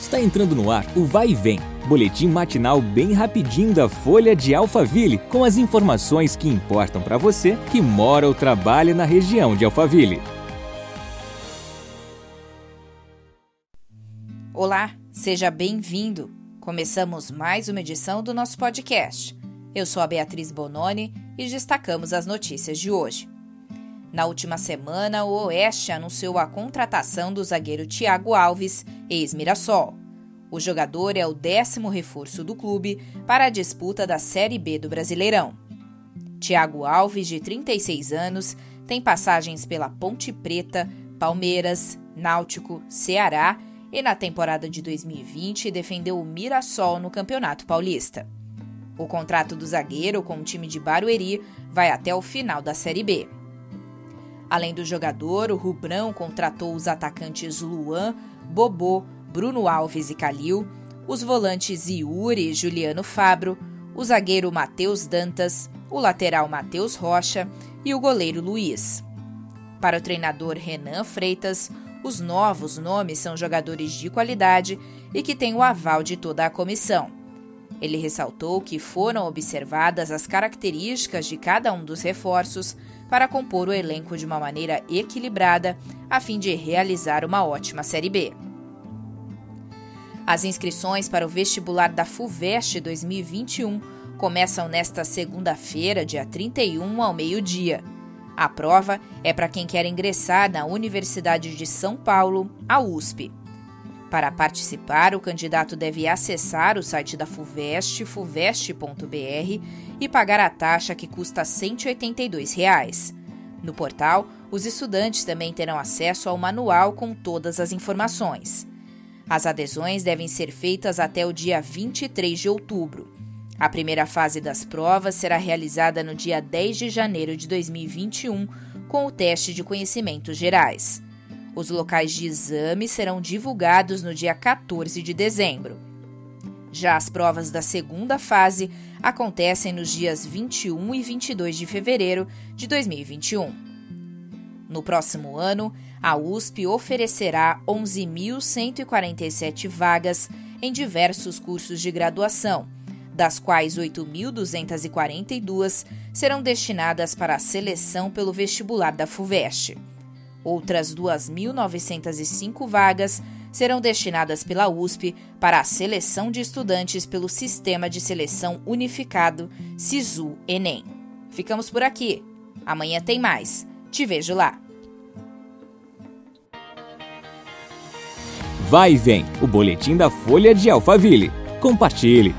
Está entrando no ar o Vai e Vem, boletim matinal bem rapidinho da Folha de Alphaville, com as informações que importam para você que mora ou trabalha na região de Alphaville. Olá, seja bem-vindo. Começamos mais uma edição do nosso podcast. Eu sou a Beatriz Bononi e destacamos as notícias de hoje. Na última semana, o Oeste anunciou a contratação do zagueiro Thiago Alves, ex-Mirassol. O jogador é o décimo reforço do clube para a disputa da Série B do Brasileirão. Thiago Alves, de 36 anos, tem passagens pela Ponte Preta, Palmeiras, Náutico, Ceará e na temporada de 2020 defendeu o Mirassol no Campeonato Paulista. O contrato do zagueiro com o time de Barueri vai até o final da Série B. Além do jogador, o Rubrão contratou os atacantes Luan, Bobô, Bruno Alves e Calil, os volantes Yuri e Juliano Fabro, o zagueiro Matheus Dantas, o lateral Matheus Rocha e o goleiro Luiz. Para o treinador Renan Freitas, os novos nomes são jogadores de qualidade e que têm o aval de toda a comissão. Ele ressaltou que foram observadas as características de cada um dos reforços para compor o elenco de uma maneira equilibrada, a fim de realizar uma ótima Série B. As inscrições para o vestibular da FUVEST 2021 começam nesta segunda-feira, dia 31, ao meio-dia. A prova é para quem quer ingressar na Universidade de São Paulo, a USP. Para participar, o candidato deve acessar o site da FUVEST, fuvest.br, e pagar a taxa que custa 182 reais. No portal, os estudantes também terão acesso ao manual com todas as informações. As adesões devem ser feitas até o dia 23 de outubro. A primeira fase das provas será realizada no dia 10 de janeiro de 2021, com o teste de conhecimentos gerais. Os locais de exame serão divulgados no dia 14 de dezembro. Já as provas da segunda fase acontecem nos dias 21 e 22 de fevereiro de 2021. No próximo ano, a USP oferecerá 11.147 vagas em diversos cursos de graduação, das quais 8.242 serão destinadas para a seleção pelo vestibular da FUVEST. Outras 2.905 vagas serão destinadas pela USP para a seleção de estudantes pelo Sistema de Seleção Unificado SISU-ENEM. Ficamos por aqui. Amanhã tem mais. Te vejo lá. Vai e vem, o boletim da Folha de Alphaville. Compartilhe.